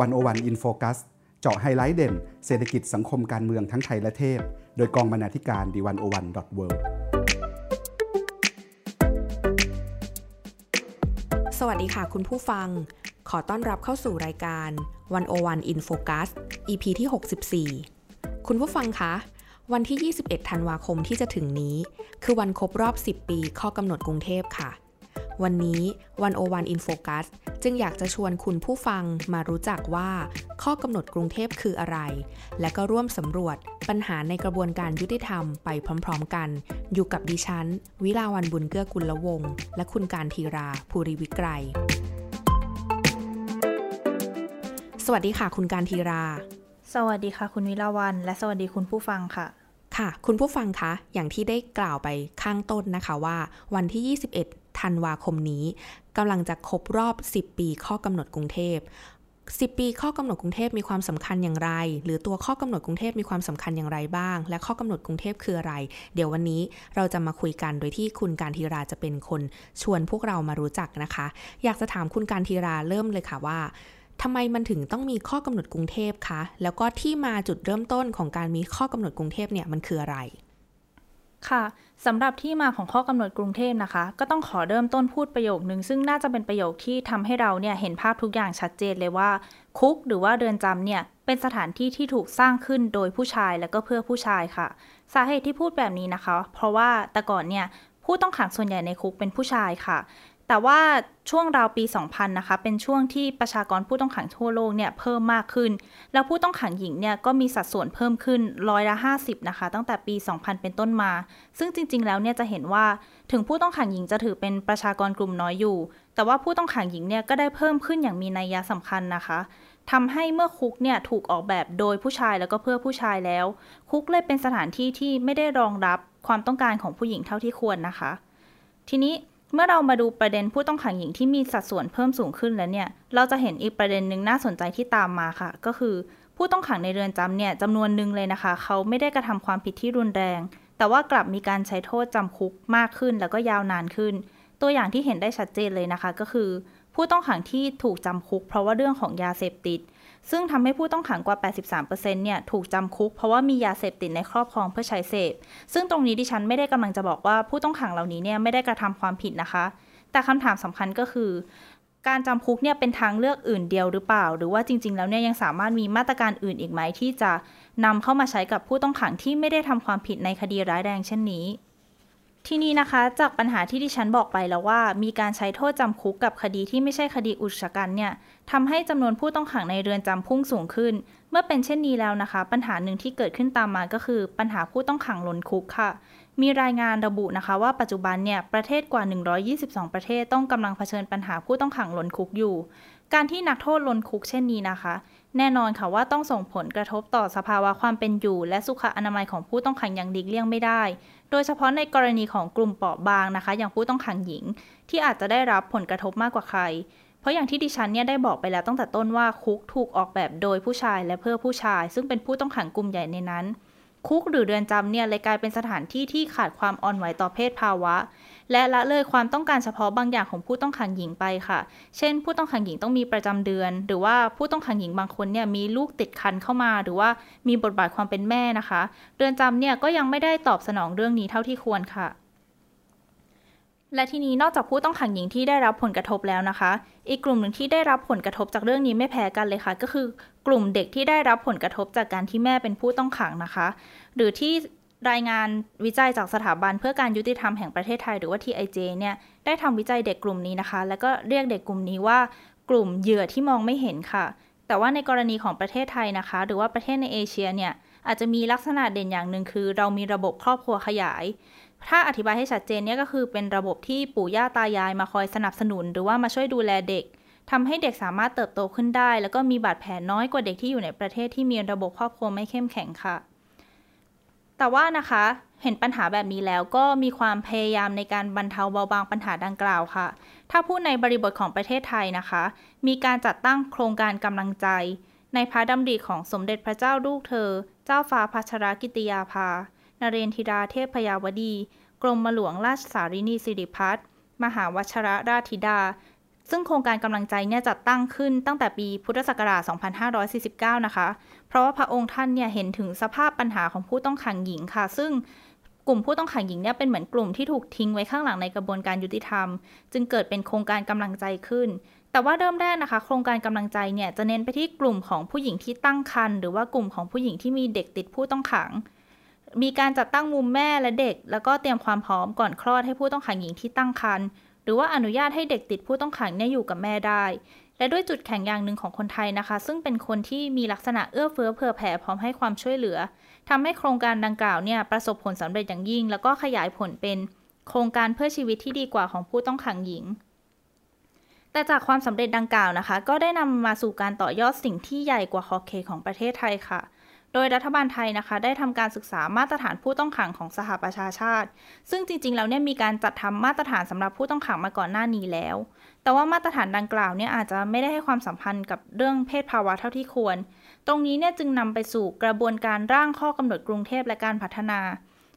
One-O-One In Focus เจาะไฮไลท์เด่น เศรษฐกิจสังคมการเมืองทั้งไทยและเทศโดยกองบรรณาธิการ The One-O-One dot world สวัสดีค่ะคุณผู้ฟัง ขอต้อนรับเข้าสู่รายการวันโอวันอินโฟคัส EP ที่ 64 คุณผู้ฟังคะวันที่ 21 ธันวาคมที่จะถึงนี้ คือวันครบรอบ 10 ปีข้อกำหนดกรุงเทพค่ะ วันนี้วันโอวันอินโฟกัสจึงอยากจะชวนคุณผู้ฟังมารู้จักว่าข้อกำหนดกรุงเทพคืออะไร และก็ร่วมสำรวจปัญหาในกระบวนการยุติธรรมไปพร้อมๆกัน อยู่กับดิฉัน วิลาวันบุญเกื้อกุลวง และคุณการทีราภูริวิกรัย สวัสดีค่ะ คุณการทีรา สวัสดีค่ะ คุณวิลาวัน และสวัสดีคุณผู้ฟังค่ะค่ะ คุณผู้ฟังคะ อย่างที่ได้กล่าวไปข้างต้นนะคะว่า วันที่ 21 ธันวาคมนี้กำลังจะครบรอบ 10 ปีข้อกำหนดกรุงเทพ10 ปีข้อกำหนดกรุงเทพมีความสำคัญอย่างไร หรือตัวข้อกำหนดกรุงเทพมีความสำคัญอย่างไรบ้าง และข้อกำหนดกรุงเทพคืออะไร เดี๋ยววันนี้เราจะมาคุยกันโดยที่คุณการทีราจะเป็นคนชวนพวกเรามารู้จักนะคะ อยากจะถามคุณการทีราเริ่มเลยค่ะว่าทำไมมันถึงต้องมีข้อกำหนดกรุงเทพคะแล้วก็ที่มาจุดเริ่มต้นของการมีข้อกำหนดกรุงเทพเนี่ยมันคืออะไร ค่ะสำหรับที่มาของข้อกำหนดกรุงเทพนะคะ ก็ต้องขอเริ่มต้นพูดประโยคนึง ซึ่งน่าจะเป็นประโยคที่ทำให้เราเนี่ยเห็นภาพทุกอย่างชัดเจนเลยว่า คุกหรือว่าเรือนจำเนี่ยเป็นสถานที่ที่ถูกสร้างขึ้นโดยผู้ชายและก็เพื่อผู้ชายค่ะ สาเหตุที่พูดแบบนี้นะคะ เพราะว่าแต่ก่อนเนี่ยผู้ต้องขังส่วนใหญ่ในคุกเป็นผู้ชายค่ะ แต่ว่าช่วงราวปี 2000 นะคะ เป็นช่วงที่ประชากรผู้ต้องขังทั่วโลกเนี่ยเพิ่มมากขึ้น แล้วผู้ต้องขังหญิงเนี่ยก็มีสัดส่วนเพิ่มขึ้นร้อยละ 50 นะคะ ตั้งแต่ปี 2000 เป็นต้นมา ซึ่งจริง ๆ แล้วเนี่ยจะเห็นว่าถึงผู้ต้องขังหญิงจะถือเป็นประชากรกลุ่มน้อยอยู่ แต่ว่าผู้ต้องขังหญิงเนี่ยก็ได้เพิ่มขึ้นอย่างมีนัยยะสำคัญนะคะทำให้เมื่อคุกเนี่ยถูกออกแบบโดยผู้ชายแล้วก็เพื่อผู้ชายแล้ว คุกเลยเป็นสถานที่ที่ไม่ได้รองรับความต้องการของผู้หญิงเท่าที่ควรนะคะ ทีนี้ เมื่อเรามาดูประเด็นผู้ต้องขังหญิงที่มีสัดส่วนเพิ่มสูงขึ้นแล้วเนี่ย เราจะเห็นอีกประเด็นหนึ่งน่าสนใจที่ตามมาค่ะ ก็คือผู้ต้องขังในเรือนจำเนี่ยจำนวนหนึ่งเลยนะคะ เขาไม่ได้กระทำความผิดที่รุนแรง แต่ว่ากลับมีการใช้โทษจำคุกมากขึ้นแล้วก็ยาวนานขึ้น ตัวอย่างที่เห็นได้ชัดเจนเลยนะคะ ก็คือ ผู้ต้องขังที่ถูกจำคุก เพราะว่าเรื่องของยาเสพติด ซึ่งทำให้ผู้ต้องขังกว่า 83%เนี่ยถูกจำคุก เพราะว่ามียาเสพติดในครอบครองเพื่อใช้เสพ ซึ่งตรงนี้ดิฉันไม่ได้กำลังจะบอกว่าผู้ต้องขังเหล่านี้เนี่ยไม่ได้กระทำความผิดนะคะ แต่คำถามสำคัญก็คือ การจำคุกเนี่ยเป็นทางเลือกอื่นเดียวหรือเปล่า หรือว่าจริง ๆ แล้วเนี่ยยังสามารถมีมาตรการอื่นอีกไหมที่จะนำเข้ามาใช้กับผู้ต้องขังที่ไม่ได้ทำความผิดในคดีร้ายแรงเช่นนี้ ที่นี้นะคะจากปัญหาที่ดิฉันบอกไปแล้วว่า มีการใช้โทษจำคุกกับคดีที่ไม่ใช่คดีอุกชะกันเนี่ยทำให้จำนวนผู้ต้องขังในเรือนจำพุ่งสูงขึ้น เมื่อเป็นเช่นนี้แล้วนะคะ ปัญหาหนึ่งที่เกิดขึ้นตามมาก็คือ ปัญหาผู้ต้องขังล้นคุกค่ะ มีรายงานระบุนะคะว่าปัจจุบันเนี่ยประเทศกว่า 122 ประเทศต้องกำลังเผชิญปัญหาผู้ต้องขังล้นคุกอยู่ การที่นักโทษล้นคุกเช่นนี้นะคะ แน่นอนค่ะว่าต้องส่งผลกระทบต่อสภาวะความเป็นอยู่ และสุขอนามัยของผู้ต้องขังอย่างดีเลี่ยงไม่ได้ โดยเฉพาะในกรณีของกลุ่มเปราะบางนะคะ อย่างผู้ต้องขังหญิง ที่อาจจะได้รับผลกระทบมากกว่าใคร เพราะอย่างที่ดิฉันเนี่ยได้บอกไปแล้วตั้งแต่ต้นว่าคุกถูกออกแบบโดยผู้ชายและเพื่อผู้ชาย ซึ่งเป็นผู้ต้องขังกลุ่มใหญ่ในนั้น คุกหรือเรือนจำเนี่ยเลยกลายเป็นสถานที่ที่ขาดความอ่อนไหวต่อเพศภาวะ และละเลยความต้องการเฉพาะบางอย่างของผู้ต้องขังหญิงไปค่ะ เช่น ผู้ต้องขังหญิงต้องมีประจำเดือน หรือว่าผู้ต้องขังหญิงบางคนเนี่ยมีลูกติดคันเข้ามา หรือว่ามีบทบาทความเป็นแม่นะคะ เรือนจำเนี่ยก็ยังไม่ได้ตอบสนองเรื่องนี้เท่าที่ควรค่ะและทีนี้นอกจากผู้ต้องขังหญิงที่ได้รับผลกระทบแล้วนะคะ อีกกลุ่มหนึ่งที่ได้รับผลกระทบจากเรื่องนี้ไม่แพ้กันเลยค่ะ ก็คือกลุ่มเด็กที่ได้รับผลกระทบจากการที่แม่เป็นผู้ต้องขังนะคะ หรือที่ รายงานวิจัยจากสถาบันเพื่อการยุติธรรมแห่งประเทศไทยหรือว่า TIJ เนี่ยได้ทำวิจัยเด็กกลุ่มนี้นะคะ แล้วก็เรียกเด็กกลุ่มนี้ว่ากลุ่มเหยื่อที่มองไม่เห็นค่ะ แต่ว่าในกรณีของประเทศไทยนะคะ หรือว่าประเทศในเอเชียเนี่ยอาจจะมีลักษณะเด่นอย่างหนึ่งคือ เรามีระบบครอบครัวขยาย ถ้าอธิบายให้ชัดเจนเนี่ยก็คือเป็นระบบที่ปู่ย่าตายายมาคอยสนับสนุน หรือว่ามาช่วยดูแลเด็กทำให้เด็กสามารถเติบโตขึ้นได้ แล้วก็มีบาดแผลน้อยกว่าเด็กที่อยู่ในประเทศที่มีระบบครอบครัวไม่เข้มแข็งค่ะ แต่ว่านะคะเห็นปัญหาแบบนี้แล้วก็มีความพยายามในการบรรเทาเบาบางปัญหาดังกล่าวค่ะ ถ้าพูดในบริบทของประเทศไทยนะคะ มีการจัดตั้งโครงการกำลังใจ ในพระดำริของสมเด็จพระเจ้าลูกเธอ เจ้าฟ้าพัชรกิติยาภานเรนธิดาเทพพยาวดี กรมหลวงราชสารินีสิริพัฒน์มหาวชระราชธิดา ซึ่งโครงการกำลังใจเนี่ยจัดตั้งขึ้นตั้งแต่ปีพุทธศักราช 2549 นะคะ เพราะว่าพระองค์ท่านเนี่ยเห็นถึงสภาพปัญหาของผู้ต้องขังหญิงค่ะ ซึ่งกลุ่มผู้ต้องขังหญิงเนี่ยเป็นเหมือนกลุ่มที่ถูกทิ้งไว้ข้างหลังในกระบวนการยุติธรรม จึงเกิดเป็นโครงการกำลังใจขึ้น แต่ว่าเริ่มแรกนะคะ โครงการกำลังใจเนี่ยจะเน้นไปที่กลุ่มของผู้หญิงที่ตั้งครรภ์หรือว่ากลุ่มของผู้หญิงที่มีเด็กติดผู้ต้องขัง มีการจัดตั้งมุมแม่และเด็ก แล้วก็เตรียมความพร้อมก่อนคลอดให้ผู้ต้องขังหญิงที่ตั้งครรภ์ รือว่าอนุญาตให้เด็กติดผู้ต้องขังเนี่ยอยู่กับแม่ได้ และด้วยจุดแข็งอย่างหนึ่งของคนไทยนะคะ ซึ่งเป็นคนที่มีลักษณะเอื้อเฟื้อเผื่อแผ่พร้อมให้ความช่วยเหลือทำให้โครงการดังกล่าวเนี่ยประสบผลสำเร็จอย่างยิ่ง แล้วก็ขยายผลเป็นโครงการเพื่อชีวิตที่ดีกว่าของผู้ต้องขังหญิง แต่จากความสำเร็จดังกล่าวนะคะ ก็ได้นำมาสู่การต่อยอดสิ่งที่ใหญ่กว่าขอบเขตของประเทศไทยค่ะ โดยรัฐบาลไทยนะคะ ได้ทำการศึกษามาตรฐานผู้ต้องขังของสหประชาชาติ ซึ่งจริงๆ แล้วเนี่ยมีการจัดทำมาตรฐานสำหรับผู้ต้องขังมาก่อนหน้านี้แล้ว แต่ว่ามาตรฐานดังกล่าวเนี่ยอาจจะไม่ได้ให้ความสัมพันธ์กับเรื่องเพศภาวะเท่าที่ควร ตรงนี้เนี่ยจึงนำไปสู่กระบวนการร่างข้อกำหนดกรุงเทพและการพัฒนา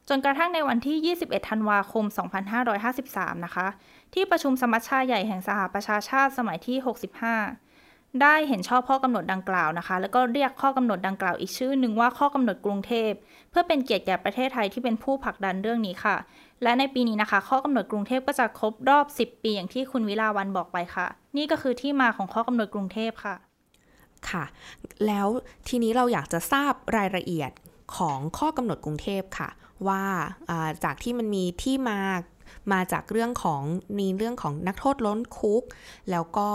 จนกระทั่งในวันที่ 21 ธันวาคม 2553 นะคะ ที่ประชุมสมัชชาใหญ่แห่งสหประชาชาติสมัยที่ 65 ได้เห็นชอบข้อกำหนดดังกล่าวนะคะ แล้วก็เรียกข้อกำหนดดังกล่าวอีกชื่อหนึ่งว่าข้อกำหนดกรุงเทพ เพื่อเป็นเกียรติแก่ประเทศไทยที่เป็นผู้ผลักดันเรื่องนี้ค่ะ และในปีนี้นะคะ ข้อกำหนดกรุงเทพก็จะครบรอบ 10 ปีอย่างที่คุณวิลาวันบอกไปค่ะ นี่ก็คือที่มาของข้อกำหนดกรุงเทพค่ะค่ะ แล้วทีนี้เราอยากจะทราบรายละเอียดของข้อกำหนดกรุงเทพค่ะ ว่าจากที่มันมีที่มา มาจากเรื่องของมีเรื่องของนักโทษล้นคุก แล้วก็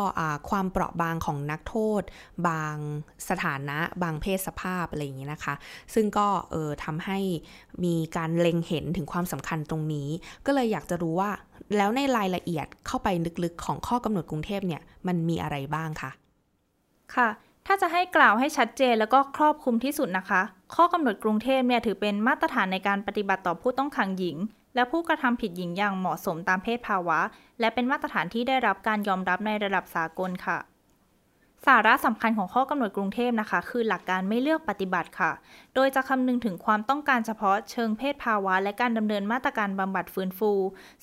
ความเปราะบางของนักโทษ บางสถานะ บางเพศสภาพอะไรอย่างนี้นะคะ ซึ่งก็เออทำให้มีการเล็งเห็นถึงความสำคัญตรงนี้ ก็เลยอยากจะรู้ว่าแล้วในรายละเอียดเข้าไปลึกๆ ของข้อกำหนดกรุงเทพเนี่ยมันมีอะไรบ้างคะค่ะ ถ้าจะให้กล่าวให้ชัดเจนแล้วก็ครอบคลุมที่สุดนะคะ ข้อกำหนดกรุงเทพเนี่ยถือเป็นมาตรฐานในการปฏิบัติต่อผู้ต้องขังหญิง และผู้กระทำผิดหญิงอย่างเหมาะสมตามเพศภาวะ และเป็นมาตรฐานที่ได้รับการยอมรับในระดับสากลค่ะ สาระสำคัญของข้อกำหนดกรุงเทพนะคะ คือหลักการไม่เลือกปฏิบัติค่ะ โดยจะคำนึงถึงความต้องการเฉพาะเชิงเพศภาวะ และการดำเนินมาตรการบำบัดฟื้นฟู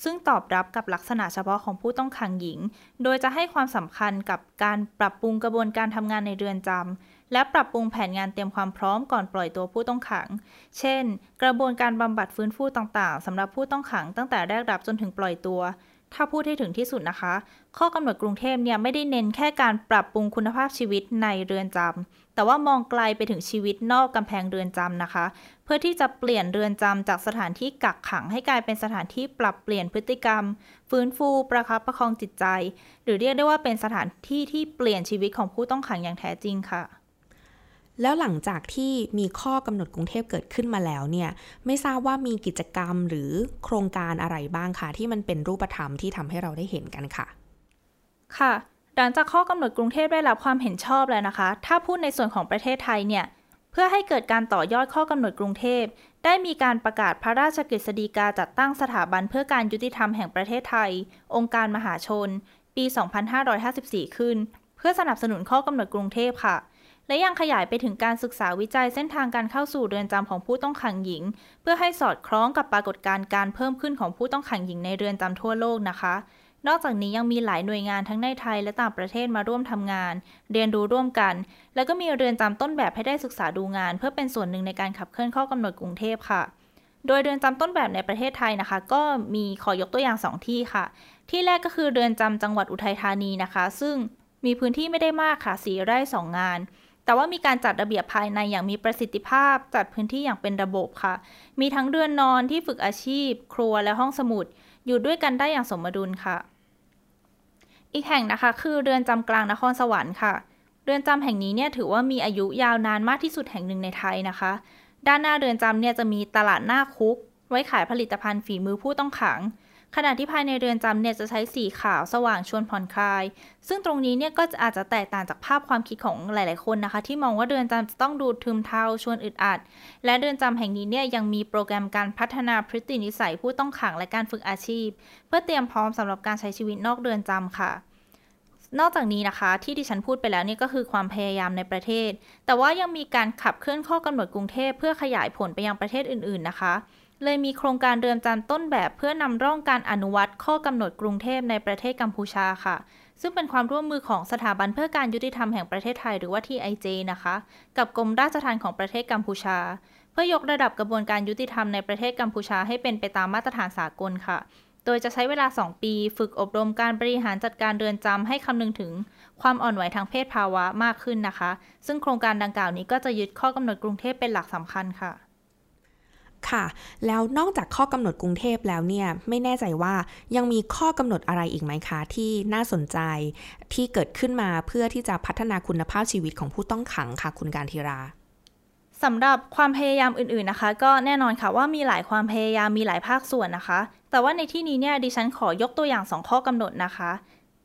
ซึ่งตอบรับกับลักษณะเฉพาะของผู้ต้องขังหญิง โดยจะให้ความสำคัญกับการปรับปรุงกระบวนการทำงานในเรือนจำ และปรับปรุงแผนงานเตรียมความพร้อมก่อนปล่อยตัวผู้ต้องขัง เช่น กระบวนการบำบัดฟื้นฟูต่างๆสำหรับผู้ต้องขังตั้งแต่แรกรับจนถึงปล่อยตัว ถ้าพูดให้ถึงที่สุดนะคะ ข้อกำหนดกรุงเทพเนี่ยไม่ได้เน้นแค่การปรับปรุงคุณภาพชีวิตในเรือนจำแต่ว่ามองไกลไปถึงชีวิตนอกกำแพงเรือนจำนะคะ เพื่อที่จะเปลี่ยนเรือนจำจากสถานที่กักขังให้กลายเป็นสถานที่ปรับเปลี่ยนพฤติกรรม ฟื้นฟูประคับประคองจิตใจ หรือเรียกได้ว่าเป็นสถานที่ที่เปลี่ยนชีวิตของผู้ต้องขังอย่างแท้จริงค่ะ แล้วหลังจากที่มีข้อกำหนดกรุงเทพเกิดขึ้นมาแล้วเนี่ย ไม่ทราบว่ามีกิจกรรมหรือโครงการอะไรบ้างคะที่มันเป็นรูปธรรมที่ทำให้เราได้เห็นกันค่ะ ค่ะ หลังจากข้อกำหนดกรุงเทพได้รับความเห็นชอบแล้วนะคะ ถ้าพูดในส่วนของประเทศไทยเนี่ย เพื่อให้เกิดการต่อยอดข้อกำหนดกรุงเทพ ได้มีการประกาศพระราชกฤษฎีกาจัดตั้งสถาบันเพื่อการยุติธรรมแห่งประเทศไทย องค์การมหาชน ปี 2554 ขึ้น เพื่อสนับสนุนข้อกำหนดกรุงเทพค่ะ และยังขยายไปถึงการศึกษาวิจัยเส้นทางการเข้าสู่เรือนจำของผู้ต้องขังหญิง เพื่อให้สอดคล้องกับปรากฏการณ์การเพิ่มขึ้นของผู้ต้องขังหญิงในเรือนจำทั่วโลกนะคะ นอกจากนี้ยังมีหลายหน่วยงานทั้งในไทยและต่างประเทศมาร่วมทำงาน เรียนรู้ร่วมกัน แล้วก็มีเรือนจำต้นแบบให้ได้ศึกษาดูงาน เพื่อเป็นส่วนหนึ่งในการขับเคลื่อนข้อกำหนดกรุงเทพค่ะโดยเรือนจำต้นแบบในประเทศไทยนะคะ ก็มีขอยกตัวอย่าง 2 ที่ค่ะ ที่แรกก็คือเรือนจำจังหวัดอุทัยธานีนะคะ ซึ่งมีพื้นที่ไม่ได้มากค่ะสีไร่สองงาน แต่ว่ามีการจัดระเบียบภายในอย่างมีประสิทธิภาพ จัดพื้นที่อย่างเป็นระบบค่ะ มีทั้งเรือนนอนที่ฝึกอาชีพ ครัวและห้องสมุด อยู่ด้วยกันได้อย่างสมดุลค่ะ อีกแห่งนะคะคือเรือนจำกลางนครสวรรค์ค่ะ เรือนจำแห่งนี้เนี่ยถือว่ามีอายุยาวนานมากที่สุดแห่งหนึ่งในไทยนะคะ ด้านหน้าเรือนจำเนี่ยจะมีตลาดหน้าคุก ไว้ขายผลิตภัณฑ์ฝีมือผู้ต้องขัง ขณะที่ภายในเรือนจำเนี่ยจะใช้สีขาวสว่างชวนผ่อนคลาย ซึ่งตรงนี้เนี่ยก็อาจจะแตกต่างจากภาพความคิดของหลาย ๆ คนนะคะ ที่มองว่าเรือนจำจะต้องดูทึมเทาชวนอึดอัด และเรือนจำแห่งนี้เนี่ยยังมีโปรแกรมการพัฒนาพฤตินิสัยผู้ต้องขังและการฝึกอาชีพ เพื่อเตรียมพร้อมสำหรับการใช้ชีวิตนอกเรือนจำค่ะนอกจากนี้นะคะที่ดิฉันพูดไปแล้วนี่ก็คือความพยายามในประเทศ แต่ว่ายังมีการขับเคลื่อนข้อกำหนดกรุงเทพเพื่อขยายผลไปยังประเทศอื่น ๆ นะคะ เลยมีโครงการเรือนจำต้นแบบเพื่อนำร่องการอนุวัตข้อกำหนดกรุงเทพในประเทศกัมพูชาค่ะ ซึ่งเป็นความร่วมมือของสถาบันเพื่อการยุติธรรมแห่งประเทศไทยหรือว่า TIJ นะคะ กับกรมราชทัณฑ์ของประเทศกัมพูชา เพื่อยกระดับกระบวนการยุติธรรมในประเทศกัมพูชาให้เป็นไปตามมาตรฐานสากลค่ะ โดยจะใช้เวลา 2 ปี ฝึกอบรมการบริหารจัดการเรือนจำให้คำนึงถึง ความอ่อนไหวทางเพศภาวะมากขึ้นนะคะ ซึ่งโครงการดังกล่าวนี้ก็จะยึดข้อกำหนดกรุงเทพเป็นหลักสำคัญค่ะ ค่ะ แล้วนอกจากข้อกำหนดกรุงเทพแล้วเนี่ยไม่แน่ใจว่ายังมีข้อกำหนดอะไรอีกไหมคะ ที่น่าสนใจที่เกิดขึ้นมาเพื่อที่จะพัฒนาคุณภาพชีวิตของผู้ต้องขังค่ะ คุณการทีราสำหรับความพยายามอื่นๆนะคะ ก็แน่นอนค่ะว่ามีหลายความพยายามมีหลายภาคส่วนนะคะ แต่ว่าในที่นี้เนี่ยดิฉันขอยกตัวอย่าง 2 ข้อกำหนดนะคะ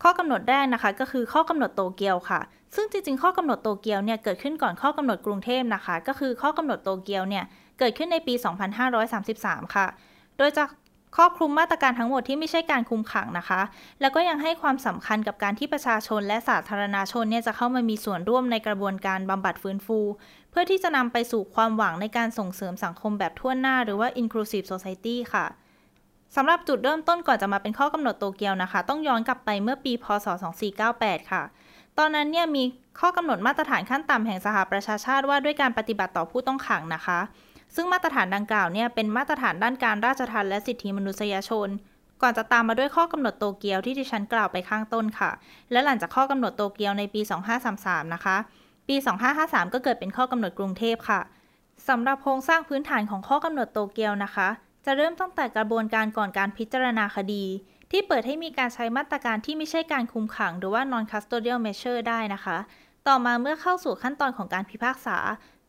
ข้อกำหนดแรกนะคะ ก็คือข้อกำหนดโตเกียวค่ะ ซึ่งจริงๆ ข้อกำหนดโตเกียวเนี่ยเกิดขึ้นก่อนข้อกำหนดกรุงเทพนะคะ ก็คือข้อกำหนดโตเกียวเนี่ย เกิดขึ้นในปี 2533 ค่ะ โดยจะครอบคลุมมาตรการทั้งหมดที่ไม่ใช่การคุมขังนะคะ แล้วก็ยังให้ความสำคัญกับการที่ประชาชนและสาธารณชนเนี่ยจะเข้ามามีส่วนร่วมในกระบวนการบำบัดฟื้นฟู เพื่อที่จะนำไปสู่ความหวังในการส่งเสริมสังคมแบบทั่วหน้า หรือว่า inclusive society ค่ะสำหรับจุดเริ่มต้นก่อนจะมาเป็นข้อกำหนดโตเกียวนะคะ ต้องย้อนกลับไปเมื่อปี พศ 2498 ค่ะ ตอนนั้นเนี่ยมีข้อกำหนดมาตรฐานขั้นต่ำแห่งสหประชาชาติว่าด้วยการปฏิบัติต่อผู้ต้องขังนะคะ ซึ่งมาตรฐานดังกล่าวเนี่ยเป็นมาตรฐานด้านการราชทัณฑ์และสิทธิมนุษยชน ก่อนจะตามมาด้วยข้อกำหนดโตเกียวที่ดิฉันกล่าวไปข้างต้นค่ะ และหลังจากข้อกำหนดโตเกียวในปี 2533 นะคะ ปี 2553 ก็เกิดเป็นข้อกำหนดกรุงเทพค่ะสำหรับโครงสร้างพื้นฐานของข้อกำหนดโตเกียวนะคะ จะเริ่มตั้งแต่กระบวนการก่อนการพิจารณาคดี ที่เปิดให้มีการใช้มาตรการที่ไม่ใช่การคุมขัง หรือว่า non custodial measure ได้นะคะ ต่อมาเมื่อเข้าสู่ขั้นตอนของการพิพากษา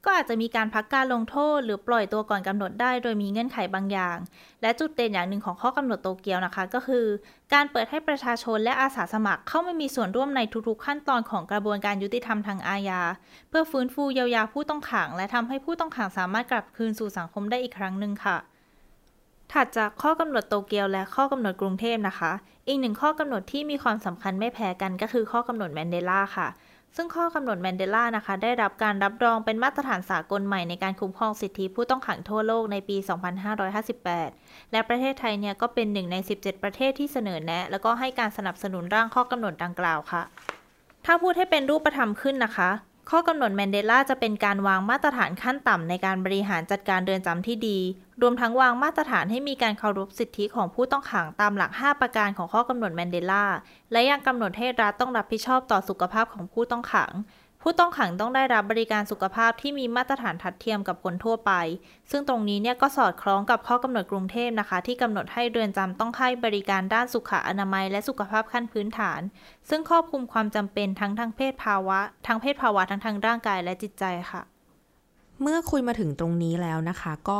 ก็อาจจะมีการพักการลงโทษ หรือปล่อยตัวก่อนกำหนดได้โดยมีเงื่อนไขบางอย่าง และจุดเด่นอย่างหนึ่งของข้อกำหนดโตเกียวนะคะ ก็คือ การเปิดให้ประชาชนและอาสาสมัครเข้ามามีส่วนร่วมในทุกๆขั้นตอนของกระบวนการยุติธรรมทางอาญา เพื่อฟื้นฟูเยียวยาผู้ต้องขัง และทำให้ผู้ต้องขังสามารถกลับคืนสู่สังคมได้อีกครั้งหนึ่งค่ะถัดจากข้อกำหนดโตเกียวและข้อกำหนดกรุงเทพนะคะ อีกหนึ่งข้อกำหนดที่มีความสำคัญไม่แพ้กันก็คือข้อกำหนดแมนเดลาค่ะ ซึ่งข้อกำหนดแมนเดลานะคะ ได้รับการรับรองเป็นมาตรฐานสากลใหม่ในการคุ้มครองสิทธิผู้ต้องขังทั่วโลกในปี 2558 และประเทศไทยเนี่ยก็เป็นหนึ่งใน 17 ประเทศที่เสนอแนะ แล้วก็ให้การสนับสนุนร่างข้อกำหนดดังกล่าวค่ะ ถ้าพูดให้เป็นรูปธรรมขึ้นนะคะ ข้อกำหนดแมนเดลาจะเป็นการวางมาตรฐานขั้นต่ำในการบริหารจัดการเรือนจำที่ดี รวมทั้งวางมาตรฐานให้มีการเคารพสิทธิของผู้ต้องขังตามหลัก 5 ประการของข้อกำหนดแมนเดลา และยังกำหนดให้รัฐต้องรับผิดชอบต่อสุขภาพของผู้ต้องขัง ผู้ต้องขังต้องได้รับบริการสุขภาพที่มีมาตรฐานทัดเทียมกับคนทั่วไป ซึ่งตรงนี้เนี่ยก็สอดคล้องกับข้อกำหนดกรุงเทพนะคะ ที่กำหนดให้เรือนจำต้องให้บริการด้านสุขอนามัยและสุขภาพขั้นพื้นฐาน ซึ่งครอบคลุมความจำเป็นทั้งทางเพศภาวะทั้งเพศภาวะทั้งทางร่างกายและจิตใจค่ะ เมื่อคุยมาถึงตรงนี้แล้วนะคะ ก็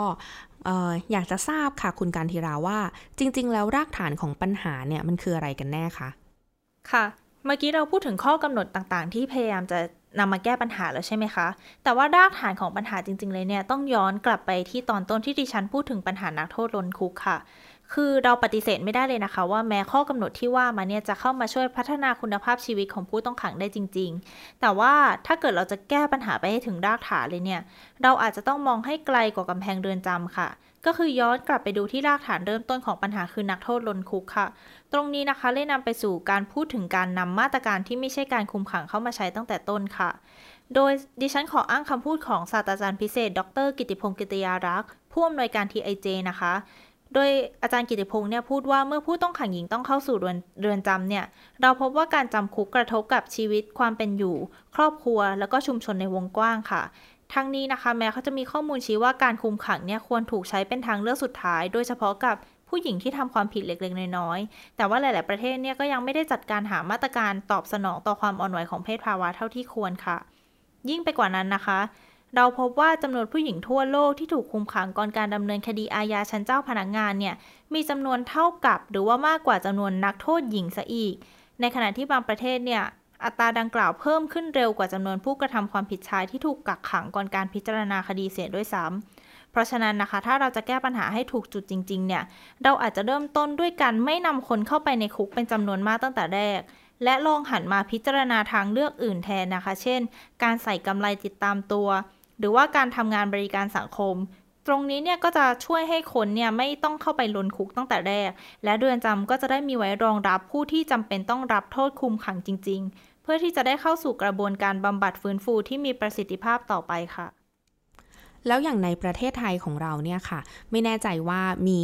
อยากจะทราบค่ะคุณการทีราว่า จริง ๆ แล้วรากฐานของปัญหาเนี่ยมันคืออะไรกันแน่คะค่ะ เมื่อกี้เราพูดถึงข้อกำหนดต่างๆ ที่พยายามจะ นำมาแก้ปัญหาแล้วใช่ไหมคะ แต่ว่ารากฐานของปัญหาจริง ๆ เลยเนี่ย ต้องย้อนกลับไปที่ตอนต้นที่ดิฉันพูดถึงปัญหานักโทษล้นคุกค่ะ คือเราปฏิเสธไม่ได้เลยนะคะ ว่าแม้ข้อกำหนดที่ว่ามาเนี่ยจะเข้ามาช่วยพัฒนาคุณภาพชีวิตของผู้ต้องขังได้จริง ๆ แต่ว่าถ้าเกิดเราจะแก้ปัญหาไปให้ถึงรากฐานเลยเนี่ย เราอาจจะต้องมองให้ไกลกว่ากำแพงเรือนจำค่ะ ก็คือย้อนกลับไปดูที่รากฐานเริ่มต้นของปัญหาคือนักโทษลนคุกค่ะ ตรงนี้นะคะเลยนำไปสู่การพูดถึงการนำมาตรการที่ไม่ใช่การคุมขังเข้ามาใช้ตั้งแต่ต้นค่ะ โดยดิฉันขออ้างคำพูดของศาสตราจารย์พิเศษ ดร กิติพงศ์กิติยารักษ์ผู้อำนวยการ TIJ นะคะโดยอาจารย์กิติพงศ์เนี่ยพูดว่าเมื่อผู้ต้องขังหญิงต้องเข้าสู่เรือนเรือนจำเนี่ย เราพบว่าการจำคุกกระทบกับชีวิตความเป็นอยู่ ครอบครัว แล้วก็ชุมชนในวงกว้างค่ะ ทั้งนี้นะคะ แม้เขาจะมีข้อมูลชี้ว่าการคุมขังเนี่ยควรถูกใช้เป็นทางเลือกสุดท้าย โดยเฉพาะกับผู้หญิงที่ทำความผิดเล็กๆ น้อยๆ แต่ว่าหลาย ๆ ประเทศเนี่ยก็ยังไม่ได้จัดการหามาตรการตอบสนองต่อความอ่อนไหวของเพศภาวะเท่าที่ควรค่ะ ยิ่งไปกว่านั้นนะคะ เราพบว่าจำนวนผู้หญิงทั่วโลกที่ถูกคุมขังก่อนการดำเนินคดีอาญาชั้นเจ้าพนักงานเนี่ยมีจำนวนเท่ากับ หรือว่ามากกว่าจำนวนนักโทษหญิงซะอีก ในขณะที่บางประเทศเนี่ย อัตราดังกล่าวเพิ่มขึ้นเร็วกว่าจำนวนผู้กระทำความผิดชายที่ถูกกักขังก่อนการพิจารณาคดีเสียด้วยซ้ำเพราะฉะนั้นนะคะ ถ้าเราจะแก้ปัญหาให้ถูกจุดจริง ๆ เนี่ย เราอาจจะเริ่มต้นด้วยการไม่นำคนเข้าไปในคุกเป็นจำนวนมากตั้งแต่แรก และลองหันมาพิจารณาทางเลือกอื่นแทนนะคะ เช่น การใส่กำไรติดตามตัว หรือว่าการทำงานบริการสังคมตรงนี้เนี่ยก็จะช่วยให้คนเนี่ยไม่ต้องเข้าไปลนคุกตั้งแต่แรก และเรือนจำก็จะได้มีไว้รองรับผู้ที่จำเป็นต้องรับโทษคุมขังจริง ๆ เพื่อที่จะได้เข้าสู่กระบวนการบำบัดฟื้นฟูที่มีประสิทธิภาพต่อไปค่ะ แล้วอย่างในประเทศไทยของเราเนี่ยค่ะ ไม่แน่ใจว่ามี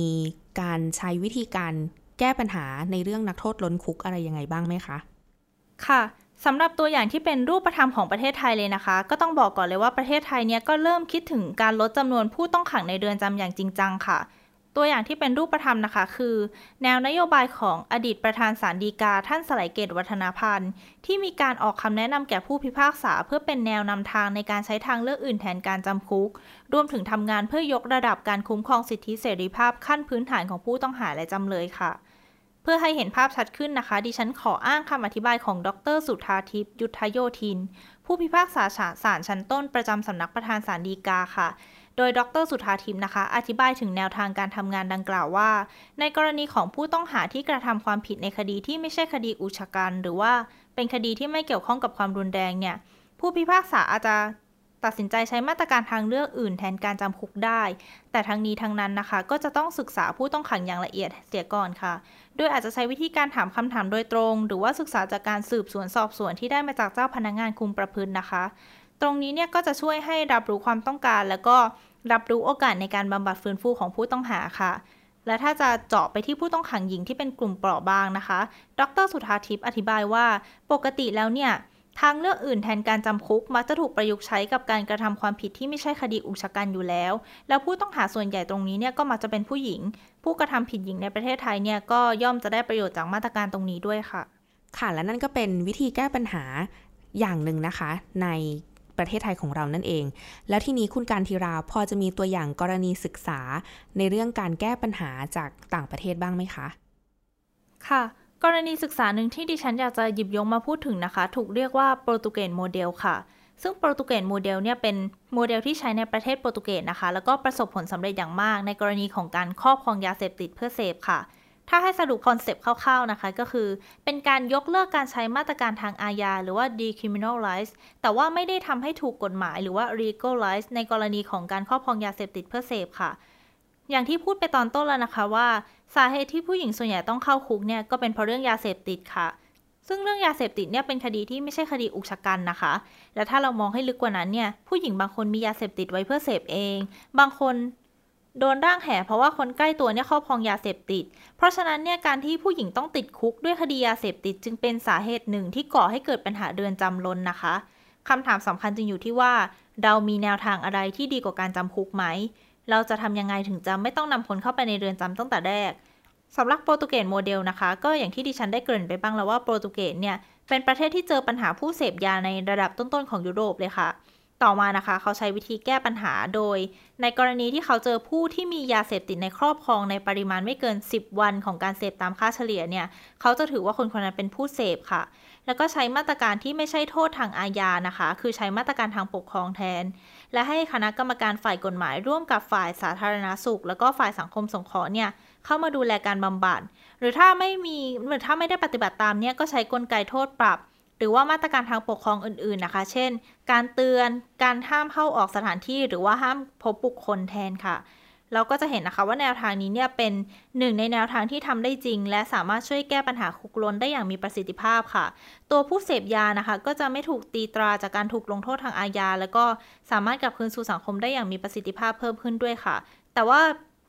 การใช้วิธีการแก้ปัญหาในเรื่องนักโทษล้นคุกอะไรยังไงบ้างไหมคะ ค่ะสำหรับตัวอย่างที่เป็นรูปธรรมของประเทศไทยเลยนะคะ ก็ต้องบอกก่อนเลยว่าประเทศไทยเนี่ยก็เริ่มคิดถึงการลดจำนวนผู้ต้องขังในเรือนจำอย่างจริงจังค่ะ ตัวอย่างที่เป็นรูปธรรมนะคะ คือ แนวนโยบายของอดีตประธานศาลฎีกาท่านสไลเกตวัฒนาพันธ์ ที่มีการออกคำแนะนำแก่ผู้พิพากษา เพื่อเป็นแนวนำทางในการใช้ทางเลือกอื่นแทนการจำคุก รวมถึงทำงานเพื่อยกระดับการคุ้มครองสิทธิเสรีภาพขั้นพื้นฐานของผู้ต้องหาและจำเลยค่ะ เพื่อให้เห็นภาพชัดขึ้นนะคะ ดิฉันขออ้างคำอธิบายของดร สุธาทิพย์ยุทธโยธิน ผู้พิพากษาศาลชั้นต้นประจำสำนักประธานศาลฎีกาค่ะ โดยดรสุธาทิพย์นะคะ อธิบายถึงแนวทางการทำงานดังกล่าวว่า ในกรณีของผู้ต้องหาที่กระทำความผิดในคดีที่ไม่ใช่คดีอุชกัน หรือว่าเป็นคดีที่ไม่เกี่ยวข้องกับความรุนแรงเนี่ย ผู้พิพากษาอาจจะตัดสินใจใช้มาตรการทางเลือกอื่นแทนการจำคุกได้ แต่ทั้งนี้ทั้งนั้นนะคะ ก็จะต้องศึกษาผู้ต้องขังอย่างละเอียดเสียก่อนค่ะ โดยอาจจะใช้วิธีการถามคำถามโดยตรง หรือว่าศึกษาจากการสืบสวนสอบสวนที่ได้มาจากเจ้าพนักงงานคุมประพฤตินะคะ ตรงนี้เนี่ยก็จะช่วยให้รับรู้ความต้องการ แล้วก็ รับรู้โอกาสในการบำบัดฟื้นฟูของผู้ต้องหาค่ะ และถ้าจะเจาะไปที่ผู้ต้องขังหญิงที่เป็นกลุ่มเปราะบางนะคะ ดรสุธาทิพย์อธิบายว่า ปกติแล้วเนี่ยทางเลือกอื่นแทนการจำคุกมักจะถูกประยุกต์ใช้กับการกระทำความผิดที่ไม่ใช่คดีอุกชะกันอยู่แล้ว แล้วผู้ต้องหาส่วนใหญ่ตรงนี้เนี่ยก็มักจะเป็นผู้หญิง ผู้กระทำผิดหญิงในประเทศไทยเนี่ยก็ย่อมจะได้ประโยชน์จากมาตรการตรงนี้ด้วยค่ะ ค่ะและนั่นก็เป็นวิธีแก้ปัญหาอย่างหนึ่งนะคะ ใน ประเทศไทยของเรานั่นเอง แล้วทีนี้คุณการทีราพอจะมีตัวอย่างกรณีศึกษาในเรื่องการแก้ปัญหาจากต่างประเทศบ้างไหมคะ ค่ะ กรณีศึกษาหนึ่งที่ดิฉันอยากจะหยิบยกมาพูดถึงนะคะ ถูกเรียกว่าโปรตุเกสโมเดลค่ะ ซึ่งโปรตุเกสโมเดลเนี่ยเป็นโมเดลที่ใช้ในประเทศโปรตุเกสนะคะ แล้วก็ประสบผลสำเร็จอย่างมากในกรณีของการครอบครองยาเสพติดเพื่อเสพค่ะ ถ้าให้สรุป concept คร่าวๆนะคะ ก็คือ เป็นการยกเลิกการใช้มาตรการทางอาญาหรือว่า decriminalize แต่ว่าไม่ได้ทำให้ถูกกฎหมายหรือว่า legalize ในกรณีของการครอบครองยาเสพติดเพื่อเสพค่ะ อย่างที่พูดไปตอนต้นแล้วนะคะว่า สาเหตุที่ผู้หญิงส่วนใหญ่ต้องเข้าคุกเนี่ยก็เป็นเพราะเรื่องยาเสพติดค่ะซึ่งเรื่องยาเสพติดเนี่ยเป็นคดีที่ไม่ใช่คดีอุกฉกรรจ์นะคะ และถ้าเรามองให้ลึกกว่านั้นเนี่ย ผู้หญิงบางคนมียาเสพติดไว้เพื่อเสพเอง บางคน โดนร่างแห่เพราะว่าคนใกล้ตัวเนี่ยครอบครองยาเสพติด เพราะฉะนั้นเนี่ยการที่ผู้หญิงต้องติดคุกด้วยคดียาเสพติด จึงเป็นสาเหตุหนึ่งที่ก่อให้เกิดปัญหาเดือนจำล้นนะคะคำถามสำคัญจึงอยู่ที่ว่า เรามีแนวทางอะไรที่ดีกว่าการจำคุกไหม เราจะทำยังไงถึงจะไม่ต้องนำคนเข้าไปในเรือนจำตั้งแต่แรกสำหรับโปรตุเกสโมเดลนะคะ ก็อย่างที่ดิฉันได้เกริ่นไปบ้างแล้วว่าโปรตุเกสเนี่ยเป็นประเทศที่เจอปัญหาผู้เสพยาในระดับต้นๆของยุโรปเลยค่ะ ต่อมานะคะ เขาใช้วิธีแก้ปัญหาโดย ในกรณีที่เขาเจอผู้ที่มียาเสพติดในครอบครองในปริมาณไม่เกิน 10 วันของการเสพตามค่าเฉลี่ยเนี่ย เขาจะถือว่าคนคนนั้นเป็นผู้เสพค่ะ แล้วก็ใช้มาตรการที่ไม่ใช่โทษทางอาญานะคะ คือใช้มาตรการทางปกครองแทน และให้คณะกรรมการฝ่ายกฎหมายร่วมกับฝ่ายสาธารณาสุข แล้วก็ฝ่ายสังคมสงเคราะห์เนี่ยเข้ามาดูแลการบำบัด หรือถ้าไม่มีหรือถ้าไม่ได้ปฏิบัติตามเนี่ยก็ใช้กลไกโทษปรับ หรือว่ามาตรการทางปกครองอื่นๆนะคะ เช่น การเตือน การห้ามเข้าออกสถานที่หรือว่าห้ามพบบุคคลแทนค่ะ เราก็จะเห็นนะคะว่าแนวทางนี้เนี่ยเป็นหนึ่งในแนวทางที่ทำได้จริง และสามารถช่วยแก้ปัญหาคุกลนได้อย่างมีประสิทธิภาพค่ะ ตัวผู้เสพยานะคะ ก็จะไม่ถูกตีตราจากการถูกลงโทษทางอาญาแล้วก็สามารถกลับคืนสู่สังคมได้อย่างมีประสิทธิภาพเพิ่มขึ้นด้วยค่ะ แต่ว่า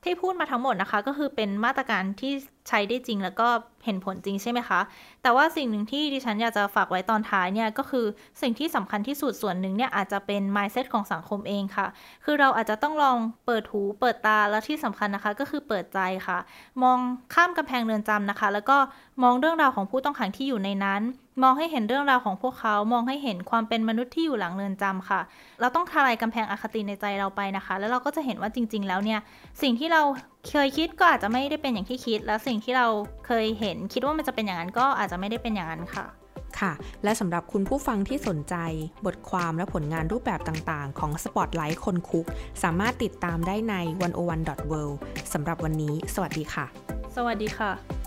ที่พูดมาทั้งหมดนะคะ ก็คือเป็นมาตรการที่ใช้ได้จริงแล้วก็เห็นผลจริงใช่ไหมคะ แต่ว่าสิ่งหนึ่งที่ดิฉันอยากจะฝากไว้ตอนท้ายเนี่ยก็คือสิ่งที่สำคัญที่สุดส่วนหนึ่งเนี่ยอาจจะเป็น mindset ของสังคมเองค่ะ คือเราอาจจะต้องลองเปิดหูเปิดตาและที่สำคัญนะคะก็คือเปิดใจค่ะ มองข้ามกำแพงเรือนจำนะคะ แล้วก็มองเรื่องราวของผู้ต้องขังที่อยู่ในนั้น มองให้เห็นเรื่องราวของพวกเขา มองให้เห็นความเป็นมนุษย์ที่อยู่หลังเรือนจำค่ะ เราต้องทลายกำแพงอคติในใจเราไปนะคะ แล้วเราก็จะเห็นว่าจริง ๆ แล้วเนี่ยสิ่งที่เราเคยคิดก็อาจจะไม่ได้เป็นอย่างที่คิด แล้วสิ่งที่เราเคยเห็นคิดว่ามันจะเป็นอย่างนั้นก็อาจจะไม่ได้เป็นอย่างนั้นค่ะค่ะ และสำหรับคุณผู้ฟังที่สนใจ บทความและผลงานรูปแบบต่างๆ ของ Spotlight คนคุก สามารถติดตามได้ใน 101.world สำหรับวันนี้ สวัสดีค่ะ สวัสดีค่ะ